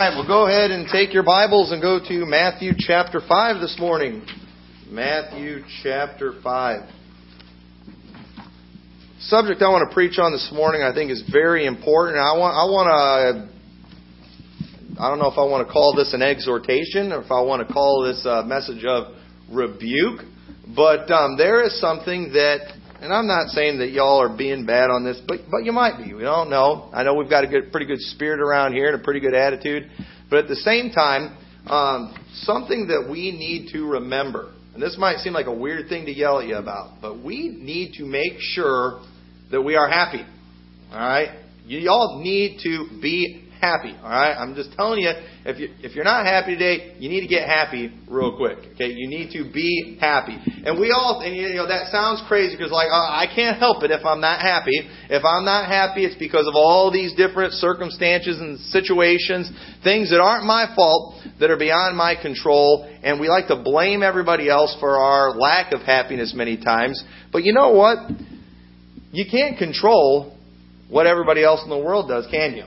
All right, well, go ahead and take your Bibles and go to Matthew chapter 5 this morning. Matthew chapter 5. Subject I want to preach on this morning I think is very important. I want I want to I don't know if I want to call this an exhortation or if I want to call this a message of rebuke, but um, there is something that and I'm not saying that y'all are being bad on this, but but you might be. We don't know. I know we've got a good, pretty good spirit around here and a pretty good attitude, but at the same time, um, something that we need to remember. And this might seem like a weird thing to yell at you about, but we need to make sure that we are happy. All right, you all need to be happy. All right, I'm just telling you, if you if you're not happy today, you need to get happy real quick. Okay, you need to be happy. And we all, and you know, that sounds crazy because like uh, I can't help it if I'm not happy. If I'm not happy, it's because of all these different circumstances and situations, things that aren't my fault, that are beyond my control, and we like to blame everybody else for our lack of happiness many times. But you know what? You can't control what everybody else in the world does, can you?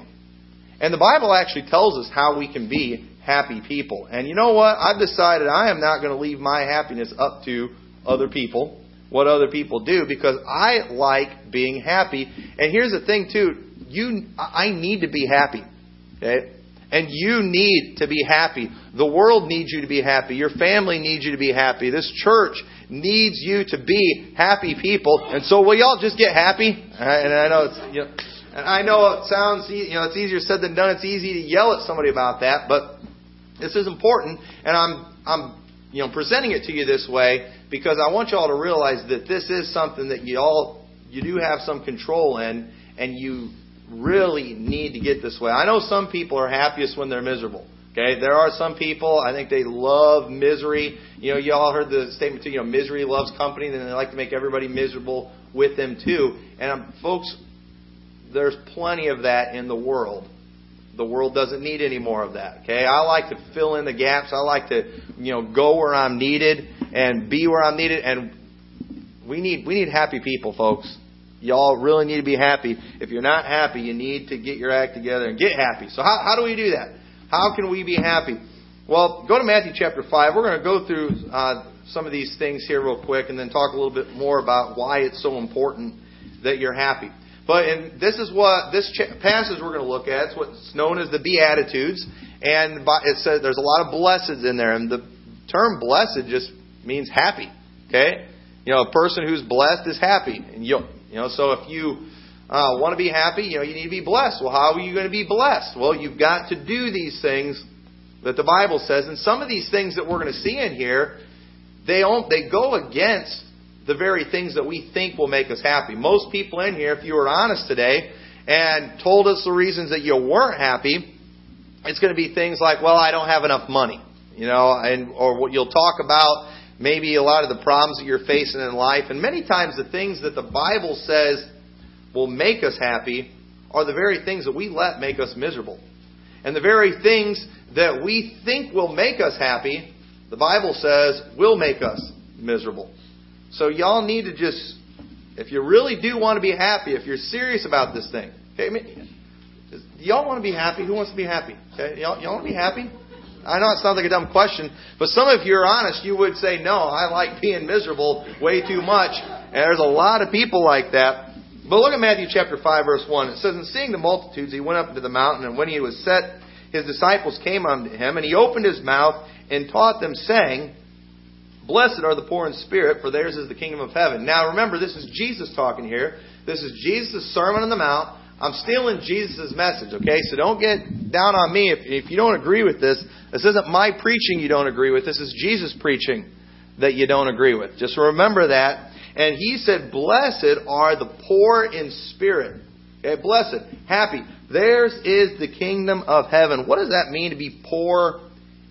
And the Bible actually tells us how we can be happy people. And you know what? I've decided I am not going to leave my happiness up to other people, what other people do, because I like being happy. And here's the thing too, you I need to be happy. Okay? And you need to be happy. The world needs you to be happy. Your family needs you to be happy. This church needs you to be happy people. And so will y'all just get happy? And I know it's you know, and I know it sounds, you know, it's easier said than done. It's easy to yell at somebody about that, but this is important, and I'm, I'm, you know, presenting it to you this way because I want you all to realize that this is something that you all, you do have some control in, and you really need to get this way. I know some people are happiest when they're miserable. Okay, there are some people I think they love misery. You know, you all heard the statement too. You know, misery loves company, and they like to make everybody miserable with them too. And um, folks, there's plenty of that in the world. The world doesn't need any more of that. Okay, I like to fill in the gaps. I like to, you know, go where I'm needed and be where I'm needed. And we need we need happy people, folks. Y'all really need to be happy. If you're not happy, you need to get your act together and get happy. So how how do we do that? How can we be happy? Well, go to Matthew chapter five. We're going to go through uh, some of these things here real quick, and then talk a little bit more about why it's so important that you're happy. But in, this is what this passage we're going to look at. It's what's known as the Beatitudes, and it says there's a lot of blesseds in there, and the term blessed just means happy. Okay, you know, a person who's blessed is happy, and you you know, so if you uh, want to be happy, you know, you need to be blessed. Well, how are you going to be blessed? Well, you've got to do these things that the Bible says, and some of these things that we're going to see in here, they don't, they go against the very things that we think will make us happy. Most people in here, if you were honest today and told us the reasons that you weren't happy, it's going to be things like, well, I don't have enough money, you know, and or what you'll talk about maybe a lot of the problems that you're facing in life, and many times the things that the Bible says will make us happy are the very things that we let make us miserable. And the very things that we think will make us happy, the Bible says will make us miserable. So y'all need to just, if you really do want to be happy, if you're serious about this thing, okay, y'all want to be happy? Who wants to be happy? Okay, y'all, y'all want to be happy? I know it sounds like a dumb question, but some of you are honest. You would say, no, I like being miserable way too much. And there's a lot of people like that. But look at Matthew chapter 5 verse 1. It says, And seeing the multitudes, he went up into the mountain, and when he was set, his disciples came unto him, and he opened his mouth and taught them, saying, Blessed are the poor in spirit, for theirs is the kingdom of heaven. Now remember, this is Jesus talking here. This is Jesus' Sermon on the Mount. I'm stealing Jesus' message, okay? So don't get down on me if, if you don't agree with this. This isn't my preaching you don't agree with. This is Jesus' preaching that you don't agree with. Just remember that. And he said, Blessed are the poor in spirit. Okay, blessed, happy. Theirs is the kingdom of heaven. What does that mean to be poor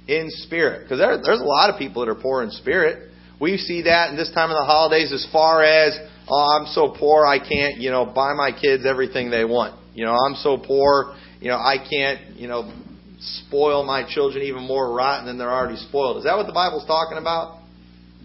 in spirit. Because there, there's a lot of people that are poor in spirit. We see that in this time of the holidays as far as, oh, I'm so poor I can't, you know, buy my kids everything they want. You know, I'm so poor, you know, I can't, you know, spoil my children even more rotten than they're already spoiled. Is that what the Bible's talking about?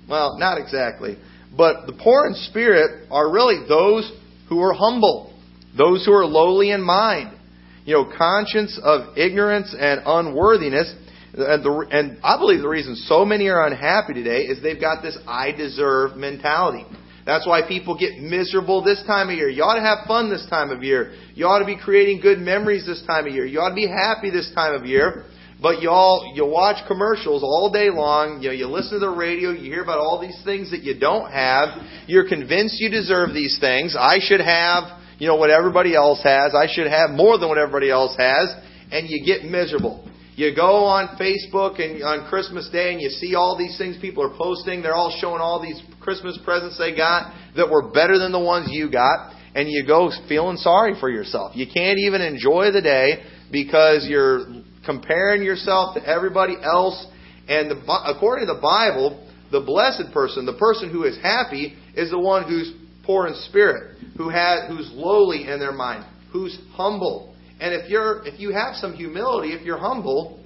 Well, not exactly. But the poor in spirit are really those who are humble, those who are lowly in mind. you know, conscience of ignorance and unworthiness. And, the, and I believe the reason so many are unhappy today is they've got this I deserve mentality. That's why people get miserable this time of year. You ought to have fun this time of year. You ought to be creating good memories this time of year. You ought to be happy this time of year. But y'all, you watch commercials all day long. You know, you listen to the radio. You hear about all these things that you don't have. You're convinced you deserve these things. I should have, you know, what everybody else has. I should have more than what everybody else has. And you get miserable. You go on Facebook and on Christmas Day and you see all these things people are posting. They're all showing all these Christmas presents they got that were better than the ones you got. And you go feeling sorry for yourself. You can't even enjoy the day because you're comparing yourself to everybody else. And the, according to the Bible, the blessed person, the person who is happy, is the one who's poor in spirit, who has, who's lowly in their mind, who's humble. And if you're, if you have some humility, if you're humble,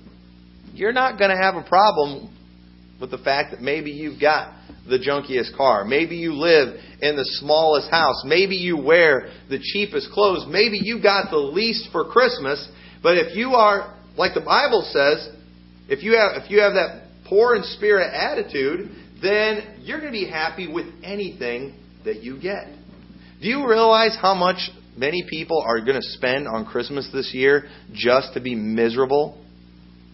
you're not going to have a problem with the fact that maybe you've got the junkiest car. Maybe you live in the smallest house. Maybe you wear the cheapest clothes. Maybe you got the least for Christmas. But if you are like the Bible says, if you have if you have that poor in spirit attitude, then you're going to be happy with anything that you get. Do you realize how much many people are going to spend on Christmas this year just to be miserable?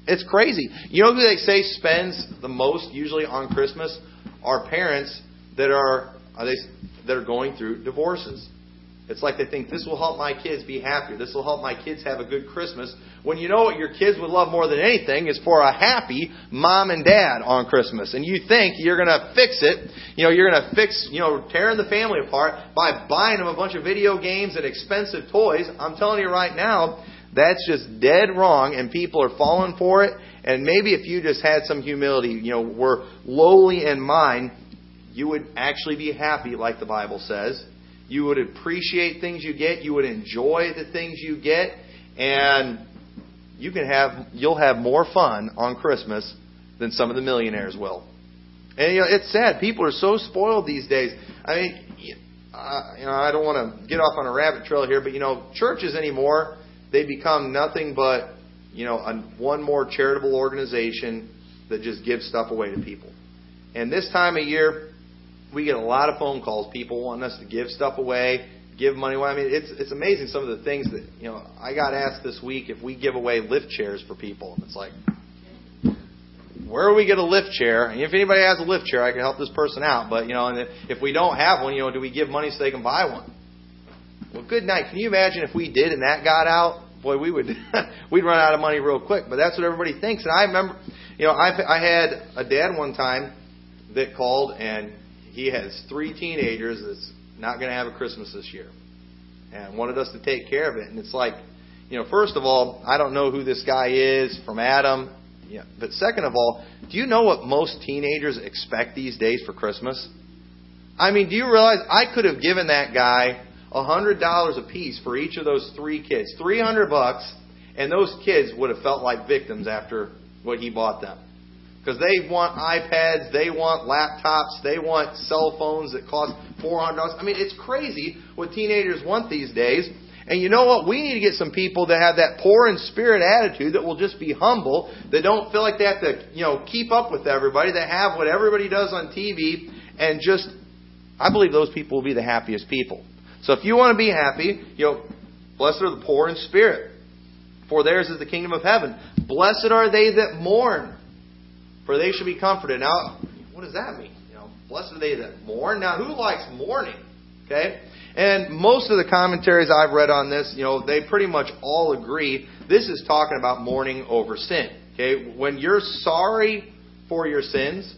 It's crazy. You know who they say spends the most usually on Christmas? Are parents that are, are they, that are going through divorces. It's like they think this will help my kids be happier. This will help my kids have a good Christmas. When you know what your kids would love more than anything is for a happy mom and dad on Christmas. And you think you're going to fix it. You know, you're going to fix, you know, tearing the family apart by buying them a bunch of video games and expensive toys. I'm telling you right now, that's just dead wrong and people are falling for it. And maybe if you just had some humility, you know, were lowly in mind, you would actually be happy like the Bible says you would appreciate things you get. You would enjoy the things you get. And you can have, you'll have more fun on Christmas than some of the millionaires will. And you know, it's sad. People are so spoiled these days. I mean, uh, you know, I don't want to get off on a rabbit trail here, but you know, churches anymore, they become nothing but, you know, a, one more charitable organization that just gives stuff away to people. And this time of year, we get a lot of phone calls, people wanting us to give stuff away, give money away. I mean, it's it's amazing some of the things that you know. I got asked this week if we give away lift chairs for people, and it's like, where do we get a lift chair? And if anybody has a lift chair, I can help this person out. But you know, and if we don't have one, you know, do we give money so they can buy one? Well, good night. Can you imagine if we did and that got out? Boy, we would we'd run out of money real quick. But that's what everybody thinks. And I remember, you know, I I had a dad one time that called and he has three teenagers that's not going to have a Christmas this year and wanted us to take care of it. And it's like, you know, first of all, I don't know who this guy is from Adam. Yeah. But second of all, do you know what most teenagers expect these days for Christmas? I mean, do you realize I could have given that guy a hundred dollars a piece for each of those three kids, three hundred bucks, and those kids would have felt like victims after what he bought them. Because they want iPads, they want laptops, they want cell phones that cost $400. I mean, it's crazy what teenagers want these days. And you know what? We need to get some people that have that poor in spirit attitude that will just be humble, that don't feel like they have to, you know, keep up with everybody, that have what everybody does on TV, and just, I believe those people will be the happiest people. So if you want to be happy, you know, blessed are the poor in spirit, for theirs is the kingdom of heaven. Blessed are they that mourn, for they shall be comforted. Now, what does that mean? You know, blessed are they that mourn. Now, who likes mourning? Okay? And most of the commentaries I've read on this, you know, they pretty much all agree this is talking about mourning over sin. Okay? When you're sorry for your sins,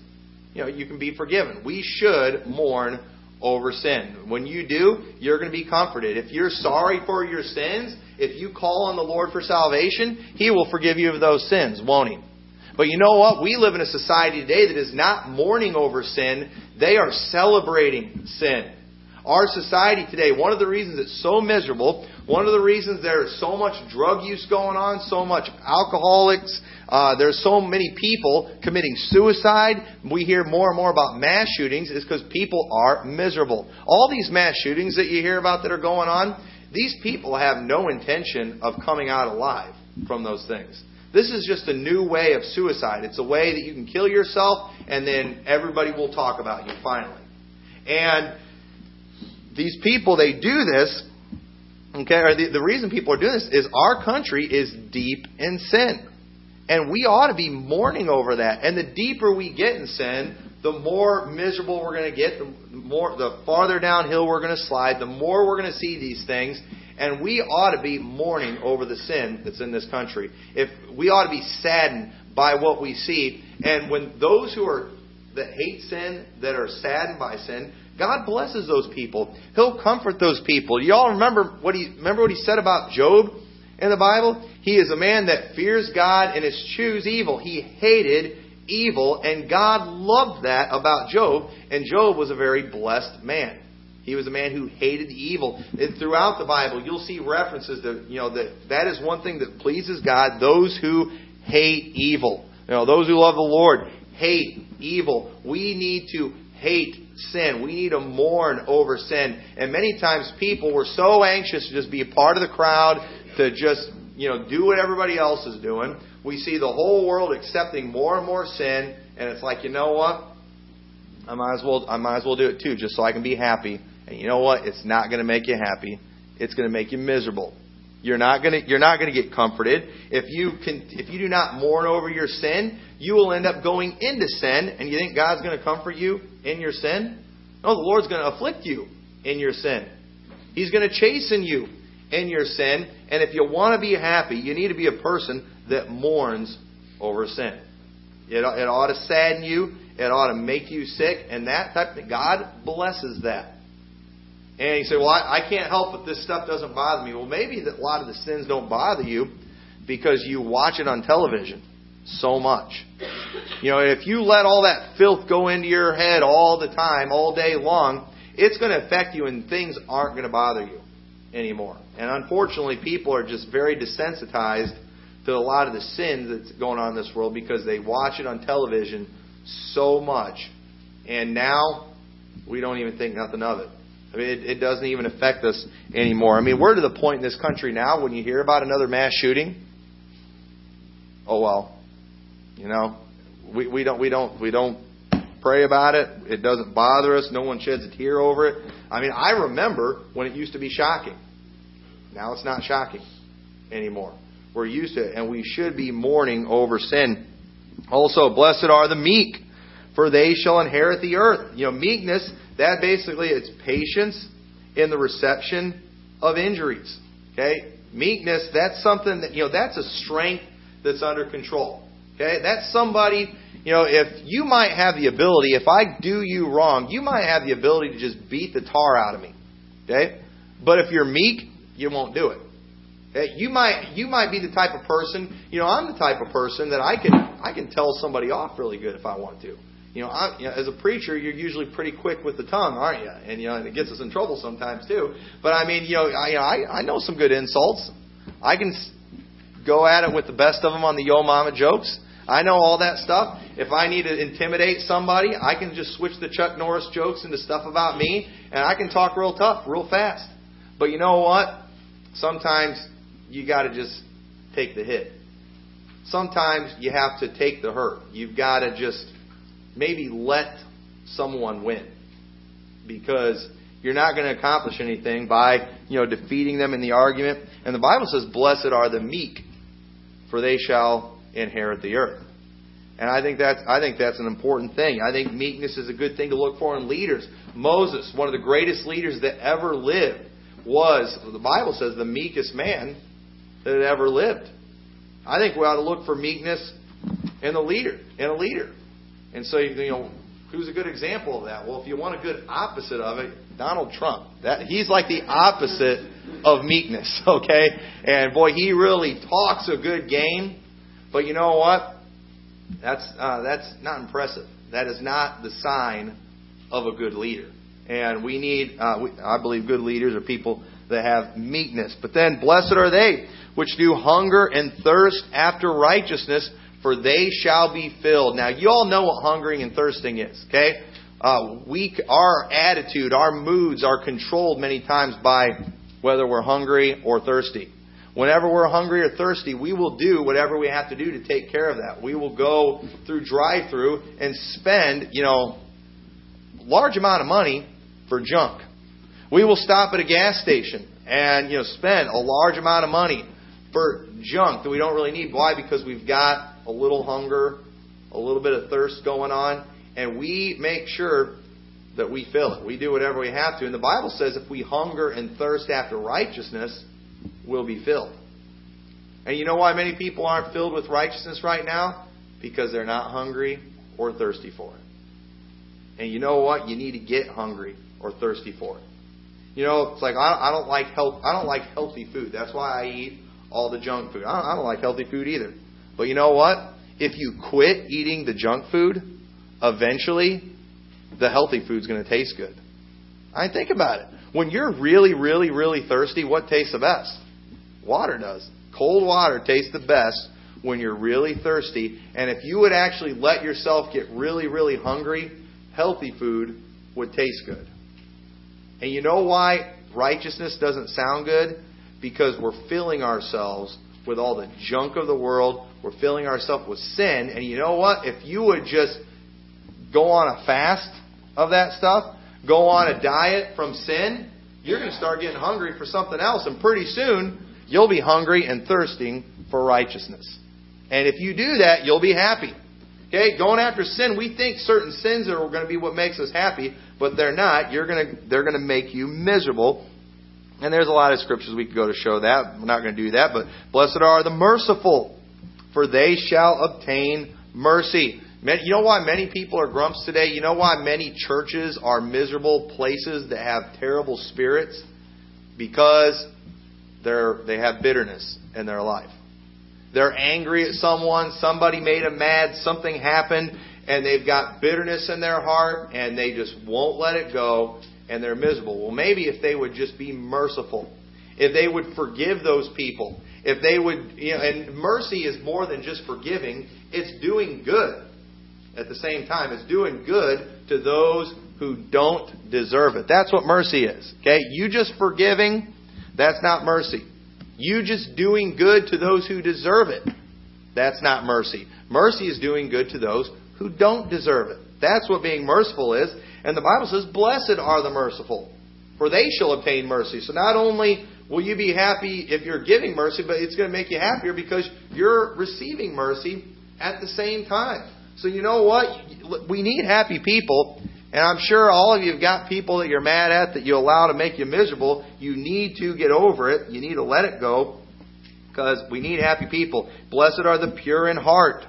you know, you can be forgiven. We should mourn over sin. When you do, you're going to be comforted. If you're sorry for your sins, if you call on the Lord for salvation, He will forgive you of those sins, won't He? But you know what? We live in a society today that is not mourning over sin, they are celebrating sin. Our society today, one of the reasons it's so miserable, one of the reasons there is so much drug use going on, so much alcoholics, uh, there's so many people committing suicide. We hear more and more about mass shootings is because people are miserable. All these mass shootings that you hear about that are going on, these people have no intention of coming out alive from those things. This is just a new way of suicide. It's a way that you can kill yourself and then everybody will talk about you finally. And these people, they do this, okay, or the, the reason people are doing this is our country is deep in sin. And we ought to be mourning over that. And the deeper we get in sin, the more miserable we're going to get, the more, the farther downhill we're going to slide, the more we're going to see these things. And we ought to be mourning over the sin that's in this country. If we ought to be saddened by what we see. And when those who are that hate sin, that are saddened by sin, God blesses those people. He'll comfort those people. Y'all remember what he remember what he said about Job in the Bible? He is a man that fears God and is eschews evil. He hated evil, and God loved that about Job, and Job was a very blessed man. He was a man who hated evil. And throughout the Bible, you'll see references to, you know, that that is one thing that pleases God, those who hate evil. You know, those who love the Lord hate evil. We need to hate sin. We need to mourn over sin. And many times people were so anxious to just be a part of the crowd, to just, you know, do what everybody else is doing. We see the whole world accepting more and more sin, and it's like, you know what? I might as well I might as well do it too, just so I can be happy. And you know what? It's not going to make you happy. It's going to make you miserable. You're not going to you're not going to get comforted if you can if you do not mourn over your sin. You will end up going into sin, and you think God's going to comfort you in your sin? No, the Lord's going to afflict you in your sin. He's going to chasten you in your sin. And if you want to be happy, you need to be a person that mourns over sin. It, it ought to sadden you. It ought to make you sick, and that type. Of, God blesses that. And you say, well, I, I can't help it. This stuff doesn't bother me. Well, maybe that a lot of the sins don't bother you because you watch it on television so much. You know, if you let all that filth go into your head all the time, all day long, it's going to affect you and things aren't going to bother you anymore. And unfortunately, people are just very desensitized to a lot of the sins that's going on in this world because they watch it on television so much. And now we don't even think nothing of it. I mean, it, it doesn't even affect us anymore. I mean, we're to the point in this country now when you hear about another mass shooting. Oh well, you know, we, we don't we don't we don't pray about it. It doesn't bother us. No one sheds a tear over it. I mean, I remember when it used to be shocking. Now it's not shocking anymore. We're used to it, and we should be mourning over sin. Also, blessed are the meek, for they shall inherit the earth. You know, meekness that basically it's patience in the reception of injuries. Okay? Meekness, that's something that, you know, that's a strength that's under control. Okay? That's somebody, you know, if you might have the ability, if I do you wrong, you might have the ability to just beat the tar out of me. Okay? But if you're meek, you won't do it. Okay? You might you might be the type of person, you know, I'm the type of person that I can I can tell somebody off really good if I want to. You know, I, you know, as a preacher, you're usually pretty quick with the tongue, aren't you? And you know, and it gets us in trouble sometimes too. But I mean, you know, I, I, I know some good insults. I can go at it with the best of them on the yo mama jokes. I know all that stuff. If I need to intimidate somebody, I can just switch the Chuck Norris jokes into stuff about me, and I can talk real tough, real fast. But you know what? Sometimes you got to just take the hit. Sometimes you have to take the hurt. You've got to just maybe let someone win because you're not going to accomplish anything by you know defeating them in the argument. And the Bible says, "Blessed are the meek, for they shall inherit the earth." And I think that's I think that's an important thing. I think meekness is a good thing to look for in leaders. Moses, one of the greatest leaders that ever lived, was the Bible says the meekest man that ever lived. I think we ought to look for meekness in a leader, in a leader. And so, you know, who's a good example of that? Well, if you want a good opposite of it, Donald Trump. That he's like the opposite of meekness, okay? And boy, he really talks a good game, but you know what? That's uh, that's not impressive. That is not the sign of a good leader. And we need, uh, we, I believe, good leaders are people that have meekness. But then, blessed are they which do hunger and thirst after righteousness, for they shall be filled. Now, you all know what hungering and thirsting is, okay? Uh, we, our attitude, our moods are controlled many times by whether we're hungry or thirsty. Whenever we're hungry or thirsty, we will do whatever we have to do to take care of that. We will go through drive-through and spend, you know, large amount of money for junk. We will stop at a gas station and, you know, spend a large amount of money for junk that we don't really need. Why? Because we've got a little hunger, a little bit of thirst going on, and we make sure that we fill it. We do whatever we have to. And the Bible says if we hunger and thirst after righteousness, we'll be filled. And you know why many people aren't filled with righteousness right now? Because they're not hungry or thirsty for it. And you know what? You need to get hungry or thirsty for it. You know, it's like I, I don't like health. I don't like healthy food. That's why I eat all the junk food. I don't, I don't like healthy food either. But you know what? If you quit eating the junk food, eventually the healthy food's going to taste good. I think about it. When you're really, really, really thirsty, what tastes the best? Water does. Cold water tastes the best when you're really thirsty. And if you would actually let yourself get really, really hungry, healthy food would taste good. And you know why righteousness doesn't sound good? Because we're filling ourselves with all the junk of the world. We're filling ourselves with sin. And you know what? If you would just go on a fast of that stuff, go on a diet from sin, you're going to start getting hungry for something else. And pretty soon, you'll be hungry and thirsting for righteousness. And if you do that, you'll be happy. Okay, going after sin, we think certain sins are going to be what makes us happy, but they're not. You're going to, they're going to make you miserable. And there's a lot of scriptures we could go to show that. We're not going to do that, but blessed are the merciful, for they shall obtain mercy. You know why many people are grumps today? You know why many churches are miserable places that have terrible spirits? Because they're, they have bitterness in their life. They're angry at someone, somebody made them mad, something happened, and they've got bitterness in their heart, and they just won't let it go, and they're miserable. Well, maybe if they would just be merciful, if they would forgive those people, if they would, you know, and mercy is more than just forgiving, it's doing good at the same time. It's doing good to those who don't deserve it. That's what mercy is. Okay? You just forgiving, that's not mercy. You just doing good to those who deserve it. That's not mercy. Mercy is doing good to those who don't deserve it. That's what being merciful is. And the Bible says, Blessed are the merciful, for they shall obtain mercy. So not only will you be happy if you're giving mercy, but it's going to make you happier because you're receiving mercy at the same time. So you know what? We need happy people. And I'm sure all of you have got people that you're mad at that you allow to make you miserable. You need to get over it. You need to let it go because we need happy people. Blessed are the pure in heart,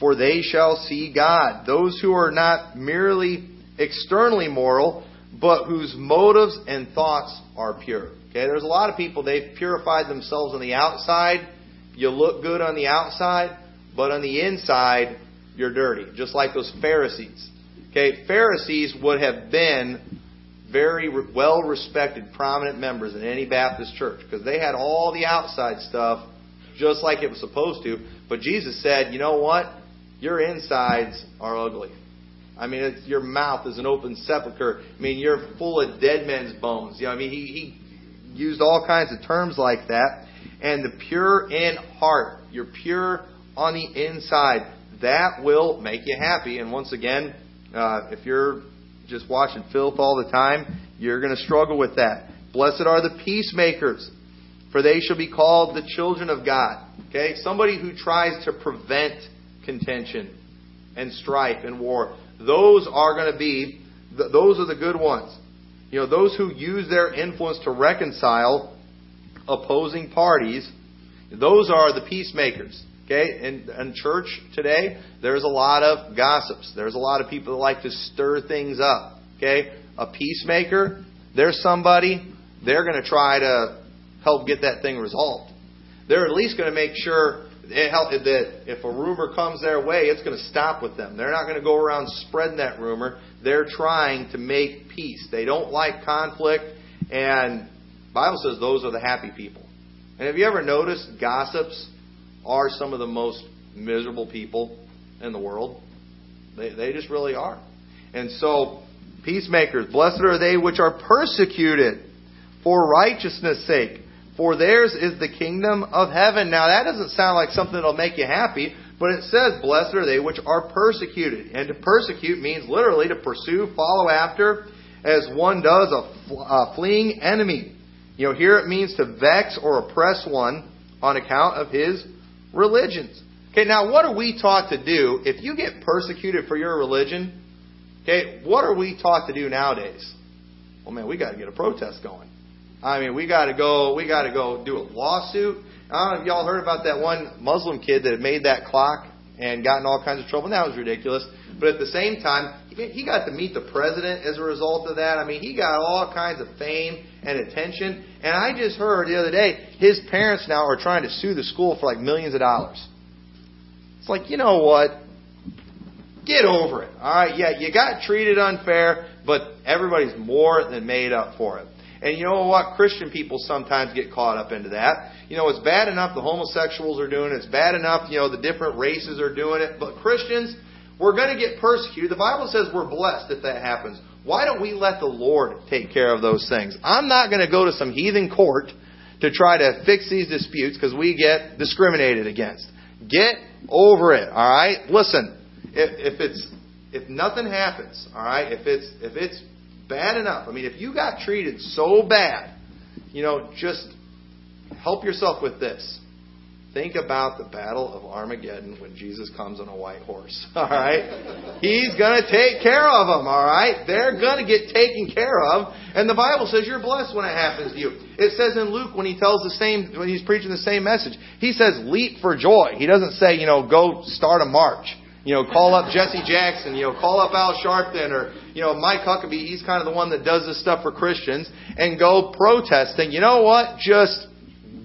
for they shall see God. Those who are not merely externally moral, but whose motives and thoughts are pure. Okay, there's a lot of people, they've purified themselves on the outside. You look good on the outside, but on the inside, you're dirty. Just like those Pharisees. Okay, Pharisees would have been very well respected, prominent members in any Baptist church because they had all the outside stuff just like it was supposed to. But Jesus said, you know what? Your insides are ugly. I mean, your mouth is an open sepulcher. I mean, you're full of dead men's bones. You know, I mean, he, he used all kinds of terms like that. And the pure in heart, you're pure on the inside that will make you happy. And once again, uh, if you're just watching filth all the time, you're going to struggle with that. Blessed are the peacemakers, for they shall be called the children of God. Okay? Somebody who tries to prevent contention and strife and war. Those are going to be, those are the good ones. You know, those who use their influence to reconcile opposing parties, those are the peacemakers. Okay, in, in church today, there's a lot of gossips. There's a lot of people that like to stir things up. Okay, a peacemaker, there's somebody, they're going to try to help get that thing resolved. They're at least going to make sure that if a rumor comes their way, it's going to stop with them. They're not going to go around spreading that rumor. They're trying to make peace. They don't like conflict, and Bible says those are the happy people. And have you ever noticed gossips? are some of the most miserable people in the world. They, they just really are. And so, peacemakers, blessed are they which are persecuted for righteousness' sake. For theirs is the kingdom of heaven. Now that doesn't sound like something that'll make you happy, but it says, Blessed are they which are persecuted. And to persecute means literally to pursue, follow after, as one does a, a fleeing enemy. You know, here it means to vex or oppress one on account of his religions. Okay, now what are we taught to do if you get persecuted for your religion? Okay, what are we taught to do nowadays? Well, man, we got to get a protest going. I mean, we got to go. We got to go do a lawsuit. I don't know if y'all heard about that one Muslim kid that had made that clock and gotten all kinds of trouble. That was ridiculous. But at the same time, he got to meet the president as a result of that. I mean, he got all kinds of fame and attention. And I just heard the other day his parents now are trying to sue the school for like millions of dollars. It's like, you know what? Get over it. All right, yeah, you got treated unfair, but everybody's more than made up for it. And you know what? Christian people sometimes get caught up into that. You know, it's bad enough the homosexuals are doing it. It's bad enough, you know, the different races are doing it. But Christians, we're going to get persecuted. The Bible says we're blessed if that happens. Why don't we let the Lord take care of those things? I'm not going to go to some heathen court to try to fix these disputes because we get discriminated against. Get over it, all right? Listen, if, if it's if nothing happens, all right, if it's if it's bad enough. I mean, if you got treated so bad, you know, just help yourself with this. Think about the battle of Armageddon when Jesus comes on a white horse. All right? He's going to take care of them. All right? They're going to get taken care of. And the Bible says you're blessed when it happens to you. It says in Luke when he tells the same, when he's preaching the same message, he says leap for joy. He doesn't say, you know, go start a march. You know, call up Jesse Jackson, you know, call up Al Sharpton or, you know, Mike Huckabee, he's kind of the one that does this stuff for Christians, and go protesting. You know what? Just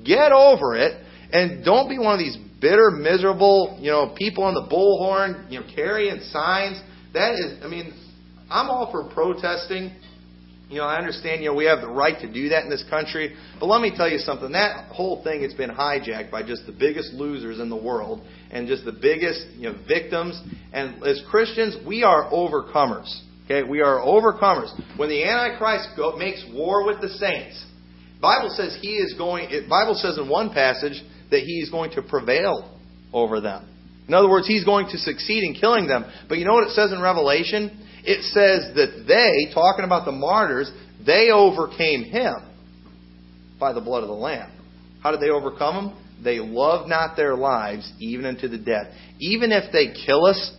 get over it and don't be one of these bitter, miserable, you know, people on the bullhorn, you know, carrying signs. That is, I mean, I'm all for protesting you know, I understand, you know, we have the right to do that in this country, but let me tell you something. That whole thing has been hijacked by just the biggest losers in the world and just the biggest, you know, victims. And as Christians, we are overcomers. Okay, we are overcomers. When the Antichrist go, makes war with the saints, Bible says he is going. It, Bible says in one passage that he is going to prevail over them. In other words, he's going to succeed in killing them. But you know what it says in Revelation? It says that they, talking about the martyrs, they overcame him by the blood of the Lamb. How did they overcome him? They loved not their lives even unto the death. Even if they kill us,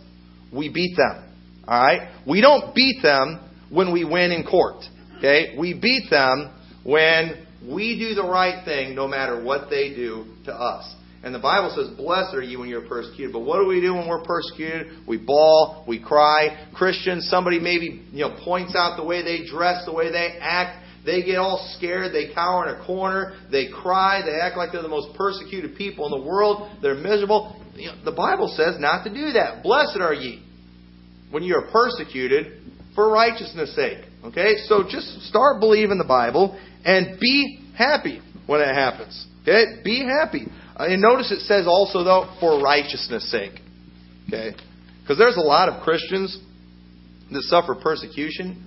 we beat them. All right? We don't beat them when we win in court. Okay? We beat them when we do the right thing no matter what they do to us. And the Bible says, Blessed are you when you're persecuted. But what do we do when we're persecuted? We bawl, we cry. Christians, somebody maybe you know points out the way they dress, the way they act. They get all scared. They cower in a corner. They cry. They act like they're the most persecuted people in the world. They're miserable. You know, the Bible says not to do that. Blessed are ye when you are persecuted for righteousness' sake. Okay? So just start believing the Bible and be happy when it happens. Okay? Be happy. Uh, and notice it says also, though, for righteousness' sake. Okay? Because there's a lot of Christians that suffer persecution,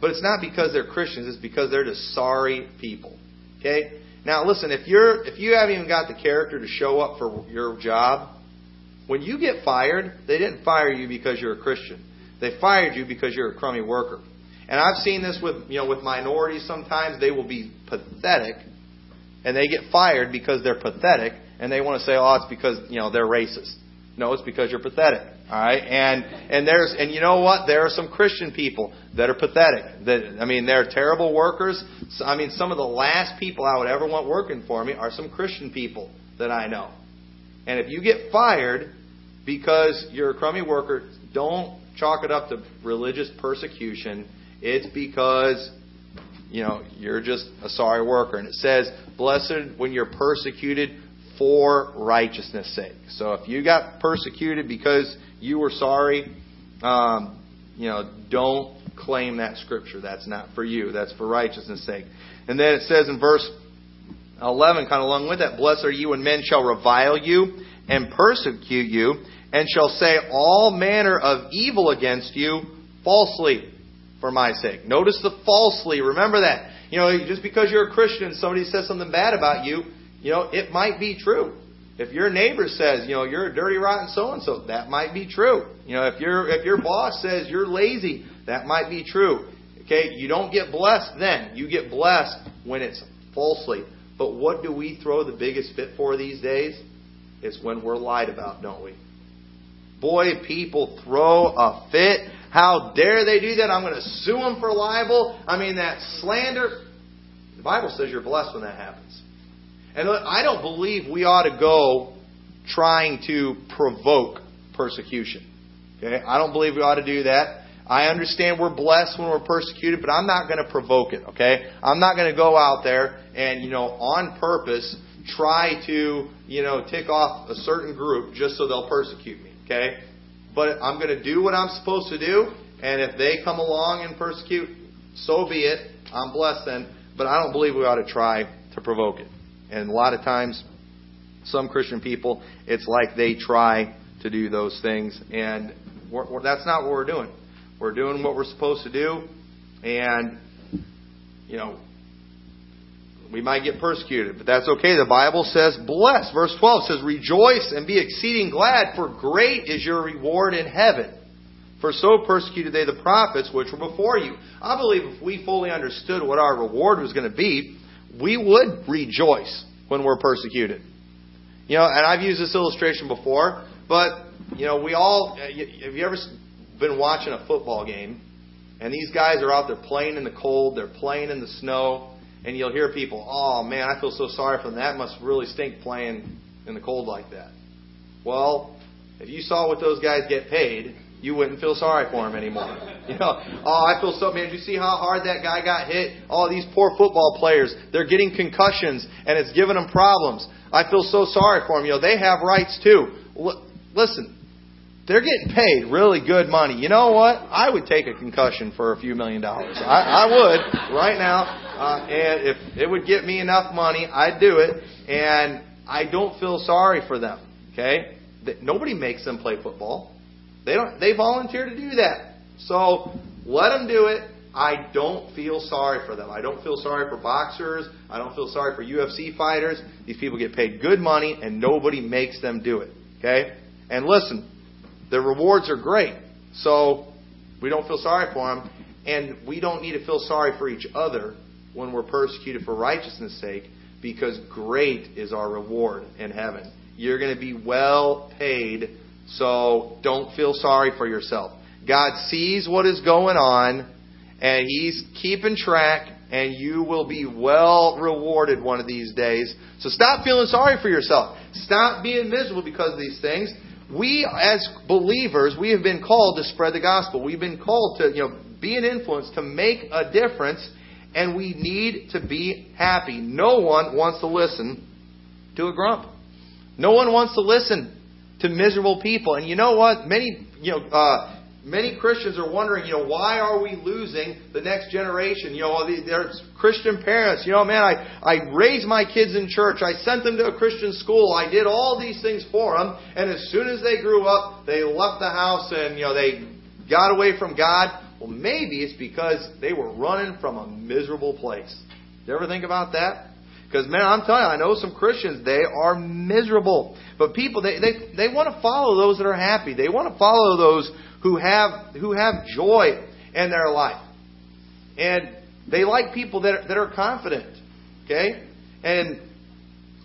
but it's not because they're Christians, it's because they're just sorry people. Okay? Now listen, if you're if you haven't even got the character to show up for your job, when you get fired, they didn't fire you because you're a Christian. They fired you because you're a crummy worker. And I've seen this with you know with minorities sometimes they will be pathetic and they get fired because they're pathetic, and they want to say, "Oh, it's because you know they're racist." No, it's because you're pathetic. All right, and and there's and you know what? There are some Christian people that are pathetic. That I mean, they're terrible workers. So, I mean, some of the last people I would ever want working for me are some Christian people that I know. And if you get fired because you're a crummy worker, don't chalk it up to religious persecution. It's because you know, you're just a sorry worker. And it says, blessed when you're persecuted for righteousness' sake. So if you got persecuted because you were sorry, um, you know, don't claim that scripture. That's not for you. That's for righteousness' sake. And then it says in verse 11, kind of along with that, blessed are you when men shall revile you and persecute you and shall say all manner of evil against you falsely for my sake. Notice the falsely. Remember that. You know, just because you're a Christian somebody says something bad about you, you know, it might be true. If your neighbor says, you know, you're a dirty, rotten so and so, that might be true. You know, if your if your boss says you're lazy, that might be true. Okay, you don't get blessed then. You get blessed when it's falsely. But what do we throw the biggest fit for these days? It's when we're lied about, don't we? Boy, people throw a fit. How dare they do that? I'm going to sue them for libel. I mean, that slander. The Bible says you're blessed when that happens. And I don't believe we ought to go trying to provoke persecution. Okay? I don't believe we ought to do that. I understand we're blessed when we're persecuted, but I'm not going to provoke it, okay? I'm not going to go out there and, you know, on purpose try to, you know, tick off a certain group just so they'll persecute me, okay? But I'm going to do what I'm supposed to do, and if they come along and persecute, so be it. I'm blessed then, but I don't believe we ought to try to provoke it. And a lot of times, some Christian people, it's like they try to do those things, and we're, we're, that's not what we're doing. We're doing what we're supposed to do, and you know, we might get persecuted, but that's okay. The Bible says, "Bless." Verse twelve says, "Rejoice and be exceeding glad, for great is your reward in heaven." For so persecuted they the prophets which were before you. I believe if we fully understood what our reward was going to be, we would rejoice when we're persecuted. You know, and I've used this illustration before, but you know, we all have you ever been watching a football game and these guys are out there playing in the cold, they're playing in the snow, and you'll hear people, "Oh man, I feel so sorry for them. That must really stink playing in the cold like that." Well, if you saw what those guys get paid, you wouldn't feel sorry for him anymore. You know, oh, I feel so, man, did you see how hard that guy got hit? All oh, these poor football players, they're getting concussions and it's giving them problems. I feel so sorry for them. You know, they have rights too. L- listen, they're getting paid really good money. You know what? I would take a concussion for a few million dollars. I, I would right now, uh, and if it would get me enough money, I'd do it. And I don't feel sorry for them. Okay, nobody makes them play football. They don't. They volunteer to do that. So let them do it. I don't feel sorry for them. I don't feel sorry for boxers. I don't feel sorry for UFC fighters. These people get paid good money and nobody makes them do it. Okay? And listen, the rewards are great. So we don't feel sorry for them. And we don't need to feel sorry for each other when we're persecuted for righteousness' sake because great is our reward in heaven. You're going to be well paid so don't feel sorry for yourself. God sees what is going on, and He's keeping track, and you will be well rewarded one of these days. So stop feeling sorry for yourself. Stop being miserable because of these things. We, as believers, we have been called to spread the gospel. We've been called to, you know, be an influence, to make a difference, and we need to be happy. No one wants to listen to a grump. No one wants to listen to miserable people. And you know what? Many, you know, uh, many Christians are wondering, you know, why are we losing the next generation? You know, there's Christian parents. You know, man, I, I raised my kids in church. I sent them to a Christian school. I did all these things for them. And as soon as they grew up, they left the house and, you know, they got away from God. Well, maybe it's because they were running from a miserable place. You ever think about that? Because man, I'm telling you, I know some Christians, they are miserable. But people, they, they, they want to follow those that are happy. They want to follow those who have, who have joy in their life. And they like people that, that are confident. Okay? And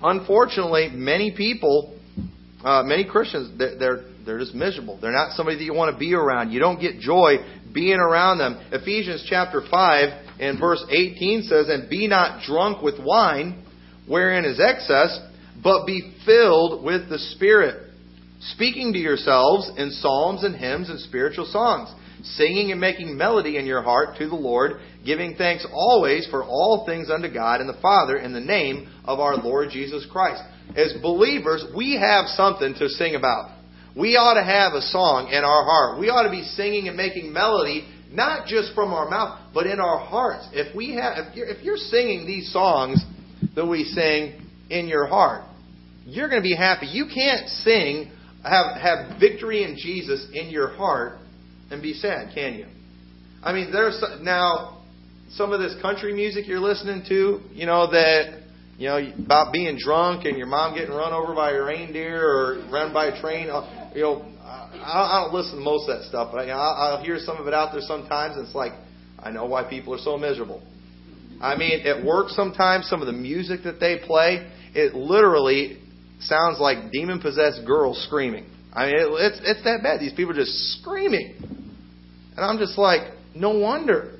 unfortunately, many people, uh, many Christians, they're, they're, just miserable. They're not somebody that you want to be around. You don't get joy being around them. Ephesians chapter 5 and verse 18 says, And be not drunk with wine, wherein is excess, but be filled with the Spirit, speaking to yourselves in psalms and hymns and spiritual songs, singing and making melody in your heart to the Lord, giving thanks always for all things unto God and the Father in the name of our Lord Jesus Christ. As believers, we have something to sing about. We ought to have a song in our heart. We ought to be singing and making melody not just from our mouth, but in our hearts. If we have, if you're, if you're singing these songs that we sing in your heart, you're going to be happy. You can't sing, have, have victory in Jesus in your heart and be sad, can you? I mean, there's now, some of this country music you're listening to, you know, that, you know, about being drunk and your mom getting run over by a reindeer or run by a train, uh, you know, I don't listen to most of that stuff, but I'll hear some of it out there sometimes, and it's like, I know why people are so miserable. I mean, at work sometimes, some of the music that they play, it literally sounds like demon possessed girls screaming. I mean, it, it's it's that bad. These people are just screaming, and I'm just like, no wonder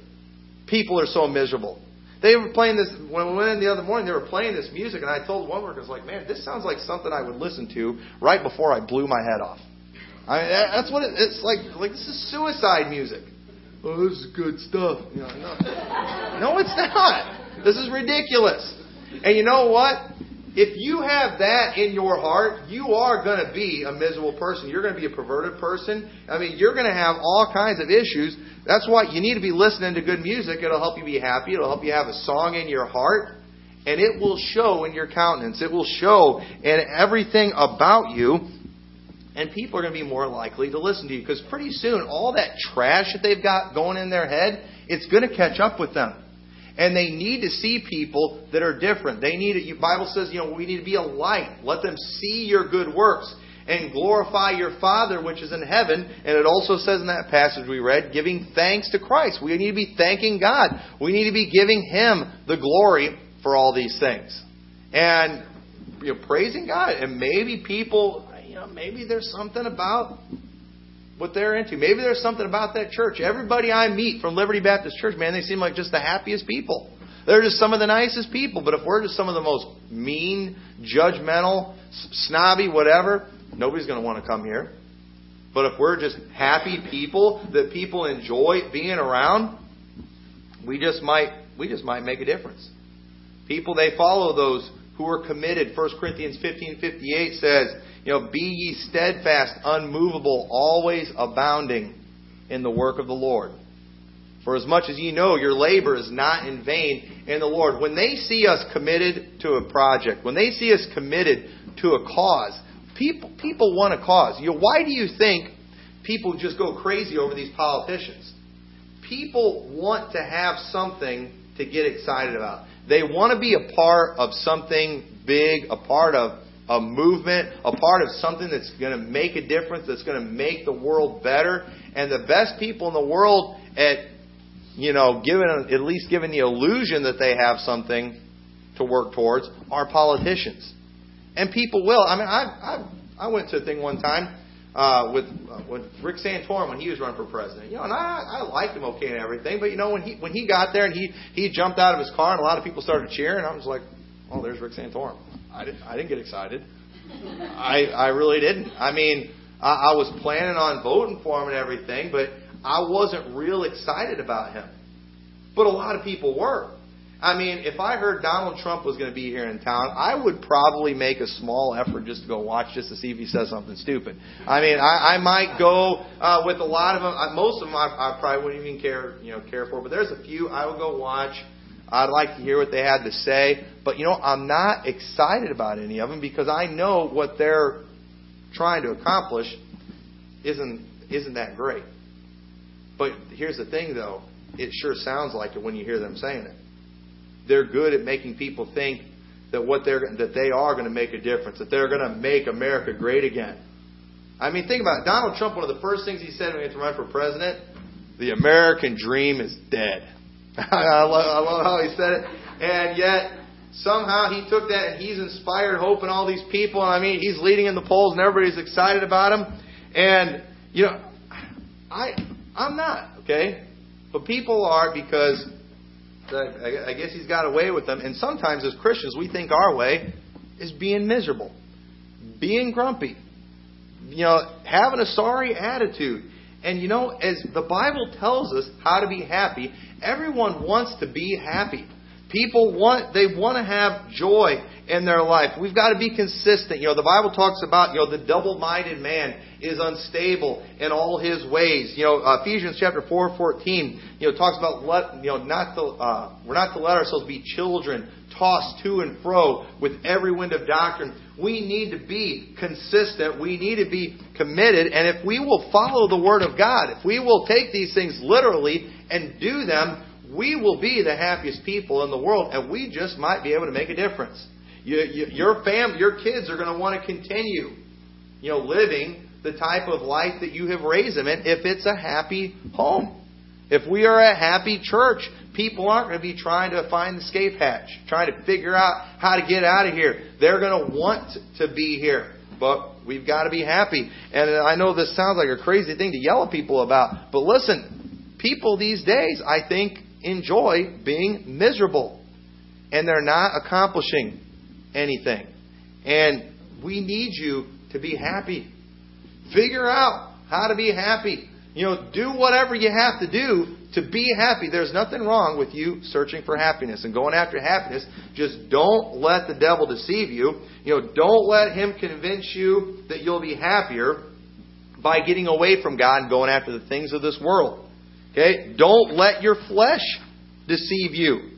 people are so miserable. They were playing this when we went in the other morning. They were playing this music, and I told one worker, "I was like, man, this sounds like something I would listen to right before I blew my head off." I mean, that's what it, it's like. Like this is suicide music. Oh, this is good stuff. You know, no. no, it's not. This is ridiculous. And you know what? If you have that in your heart, you are going to be a miserable person. You're going to be a perverted person. I mean, you're going to have all kinds of issues. That's why you need to be listening to good music. It'll help you be happy. It'll help you have a song in your heart. And it will show in your countenance. It will show in everything about you and people are going to be more likely to listen to you because pretty soon all that trash that they've got going in their head, it's going to catch up with them. And they need to see people that are different. They need it. Bible says, you know, we need to be a light. Let them see your good works and glorify your Father which is in heaven. And it also says in that passage we read, giving thanks to Christ. We need to be thanking God. We need to be giving Him the glory for all these things. And you know, praising God. And maybe people you know, maybe there's something about what they're into. Maybe there's something about that church. Everybody I meet from Liberty Baptist Church, man, they seem like just the happiest people. They're just some of the nicest people. But if we're just some of the most mean, judgmental, snobby, whatever, nobody's going to want to come here. But if we're just happy people that people enjoy being around, we just might we just might make a difference. People they follow those who are committed. 1 Corinthians 15:58 says, you know, be ye steadfast, unmovable, always abounding in the work of the Lord. For as much as ye know, your labor is not in vain in the Lord. When they see us committed to a project, when they see us committed to a cause, people people want a cause. You know, why do you think people just go crazy over these politicians? People want to have something to get excited about. They want to be a part of something big, a part of a movement, a part of something that's going to make a difference, that's going to make the world better. And the best people in the world at, you know, given at least giving the illusion that they have something to work towards are politicians. And people will. I mean, I I, I went to a thing one time uh, with uh, with Rick Santorum when he was running for president. You know, and I I liked him okay and everything, but you know when he when he got there and he he jumped out of his car and a lot of people started cheering, I was like, oh, there's Rick Santorum. I didn't, I didn't get excited. I, I really didn't. I mean, I, I was planning on voting for him and everything, but I wasn't real excited about him. But a lot of people were. I mean, if I heard Donald Trump was going to be here in town, I would probably make a small effort just to go watch, just to see if he says something stupid. I mean, I, I might go uh, with a lot of them. Most of them, I, I probably wouldn't even care, you know, care for. But there's a few I would go watch. I'd like to hear what they had to say. But, you know, I'm not excited about any of them because I know what they're trying to accomplish isn't, isn't that great. But here's the thing, though. It sure sounds like it when you hear them saying it. They're good at making people think that what they're that they are going to make a difference, that they're going to make America great again. I mean, think about it. Donald Trump. One of the first things he said when he run for president: "The American dream is dead." I, love, I love how he said it. And yet, somehow he took that and he's inspired hope in all these people. And I mean, he's leading in the polls and everybody's excited about him. And, you know, I, I'm not, okay? But people are because I guess he's got away with them. And sometimes as Christians, we think our way is being miserable, being grumpy, you know, having a sorry attitude. And you know, as the Bible tells us how to be happy, everyone wants to be happy. People want they want to have joy in their life. We've got to be consistent. You know, the Bible talks about, you know, the double-minded man is unstable in all his ways. You know, Ephesians chapter 4, 14, you know, talks about let you know, not to uh, we're not to let ourselves be children tossed to and fro with every wind of doctrine. We need to be consistent. We need to be committed. And if we will follow the Word of God, if we will take these things literally and do them, we will be the happiest people in the world, and we just might be able to make a difference. You, you, your fam, your kids are going to want to continue, you know, living the type of life that you have raised them in if it's a happy home. If we are a happy church, people aren't going to be trying to find the escape hatch, trying to figure out how to get out of here. They're going to want to be here. But we've got to be happy. And I know this sounds like a crazy thing to yell at people about, but listen, people these days, I think, enjoy being miserable. And they're not accomplishing anything. And we need you to be happy. Figure out how to be happy. You know, do whatever you have to do to be happy. There's nothing wrong with you searching for happiness and going after happiness. Just don't let the devil deceive you. You know, don't let him convince you that you'll be happier by getting away from God and going after the things of this world. Okay? Don't let your flesh deceive you.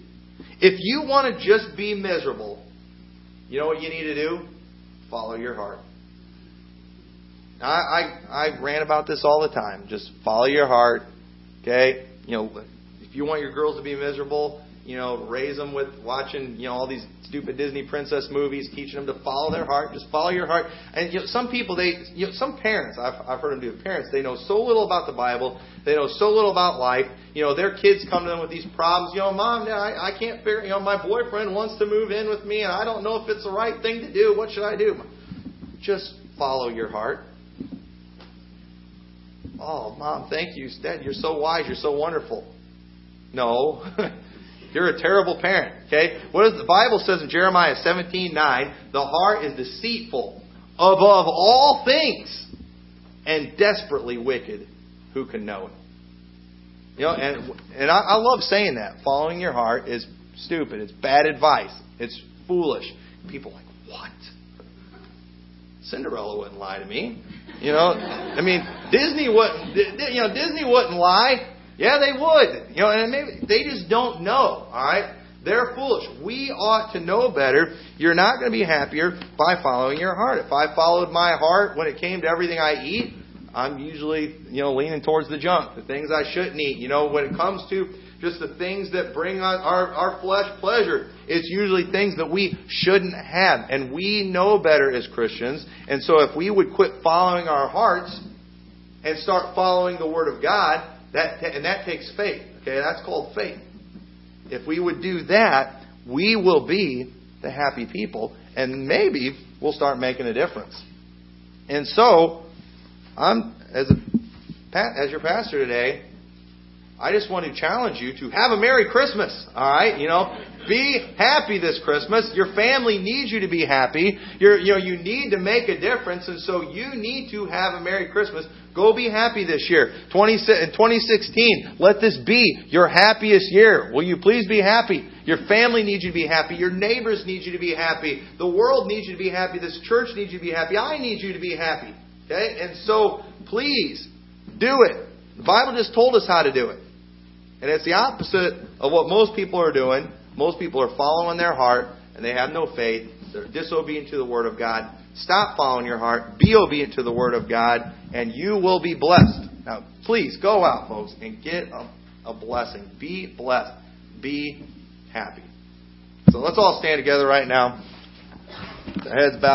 If you want to just be miserable, you know what you need to do? Follow your heart. I, I I rant about this all the time. Just follow your heart. Okay? You know, if you want your girls to be miserable, you know, raise them with watching, you know, all these stupid Disney princess movies, teaching them to follow their heart. Just follow your heart. And you know, some people, they, you know, some parents, I've, I've heard them do. Parents, they know so little about the Bible. They know so little about life. You know, their kids come to them with these problems. You know, mom, I, I can't figure. You know, my boyfriend wants to move in with me, and I don't know if it's the right thing to do. What should I do? Just follow your heart. Oh, mom, thank you, Dad. You're so wise. You're so wonderful. No. You're a terrible parent. Okay? What does the Bible says in Jeremiah 17, 9? The heart is deceitful above all things and desperately wicked. Who can know it? You know, and and I, I love saying that. Following your heart is stupid. It's bad advice. It's foolish. People like, what? Cinderella wouldn't lie to me. You know, I mean, Disney wouldn't. You know, Disney wouldn't lie. Yeah, they would. You know, and maybe they just don't know. All right, they're foolish. We ought to know better. You're not going to be happier by following your heart. If I followed my heart when it came to everything I eat, I'm usually you know leaning towards the junk, the things I shouldn't eat. You know, when it comes to just the things that bring our, our flesh pleasure. It's usually things that we shouldn't have. And we know better as Christians. And so if we would quit following our hearts and start following the Word of God, that, and that takes faith. Okay, that's called faith. If we would do that, we will be the happy people, and maybe we'll start making a difference. And so, I'm as a as your pastor today, I just want to challenge you to have a Merry Christmas. All right, you know, be happy this Christmas. Your family needs you to be happy. You're, you know, you need to make a difference, and so you need to have a Merry Christmas. Go be happy this year. 20, 2016, let this be your happiest year. Will you please be happy? Your family needs you to be happy. Your neighbors need you to be happy. The world needs you to be happy. This church needs you to be happy. I need you to be happy. Okay? And so, please, do it. The Bible just told us how to do it. And it's the opposite of what most people are doing. Most people are following their heart and they have no faith. They're disobedient to the Word of God. Stop following your heart. Be obedient to the Word of God, and you will be blessed. Now, please go out, folks, and get a, a blessing. Be blessed. Be happy. So let's all stand together right now. The heads bowed.